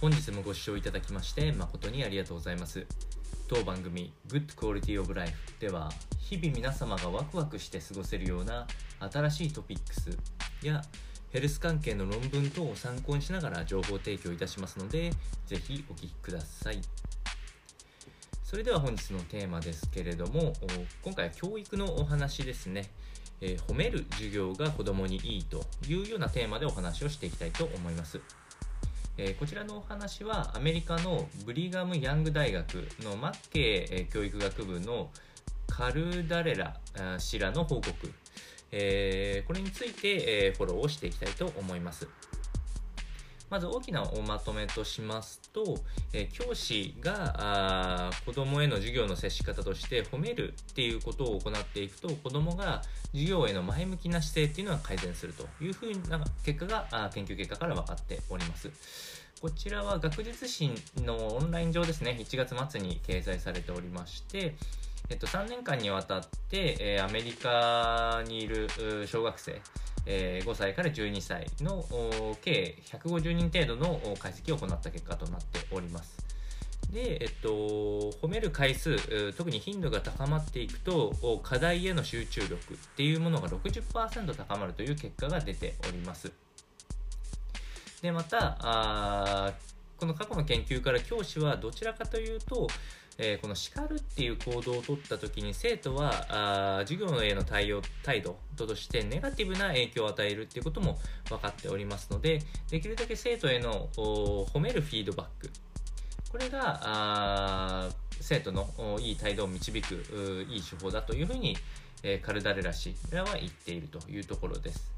本日もご視聴いただきまして誠にありがとうございます。当番組 Good Quality of Life では日々皆様がワクワクして過ごせるような新しいトピックスやヘルス関係の論文等を参考にしながら情報提供いたしますのでぜひお聞きください。それでは本日のテーマですけれども今回は教育のお話ですね、えー、褒める授業が子供にいいというようなテーマでお話をしていきたいと思います。えこちらのお話はアメリカのブリガム・ヤング大学のマッケー、教育学部のカルダレラ氏らの報告、え、これについて、えフォローをしていきたいと思います。まず大きなおまとめとしますと、え教師が子供への授業の接し方として褒めるっていうことを行っていくと子供が授業への前向きな姿勢っていうのは改善するというふうな結果が研究結果から分かっております。こちらは学術誌のオンライン上ですね、1月末に掲載されておりまして、えっと、3年間にわたって、えー、アメリカにいる小学生、え、5歳から12歳の計150人程度の解析を行った結果となっております。で、えっと、褒める回数、特に頻度が高まっていくと、課題への集中力っていうものが60%高まるという結果が出ております。で、また、この過去の研究から教師はどちらかというと、えー、この叱るっていう行動をとった時に生徒はあ授業への対応態度としてネガティブな影響を与えるっていうことも分かっておりますのでできるだけ生徒への褒めるフィードバックこれがあ生徒のいい態度を導くいい手法だというふうに、えー、カルダレラ氏らは言っているというところです。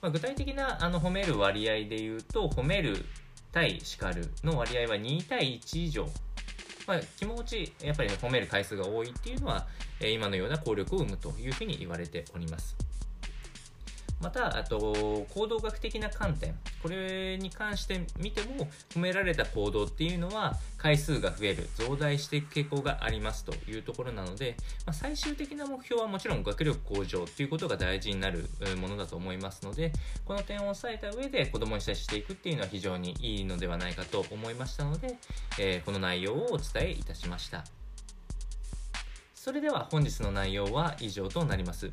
まあ、具体的なあの褒める割合で言うと褒める対叱るの割合は2対1以上まあ、気持ち、やっぱり、褒める回数が多いっていうのは、今のような効力を生むというふうに言われております。また、あと、行動学的な観点。これに関して見ても、褒められた行動っていうのは、回数が増える、増大していく傾向がありますというところなので、まあ、最終的な目標はもちろん学力向上ということが大事になるものだと思いますので、この点を押さえた上で子供に接していくっていうのは非常にいいのではないかと思いましたので、えー、この内容をお伝えいたしました。それでは本日の内容は以上となります。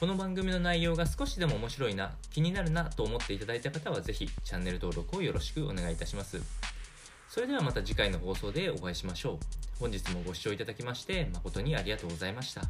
この番組の内容が少しでも面白いな、気になるなと思っていただいた方は是非チャンネル登録をよろしくお願いいたします。それではまた次回の放送でお会いしましょう。本日もご視聴いただきまして誠にありがとうございました。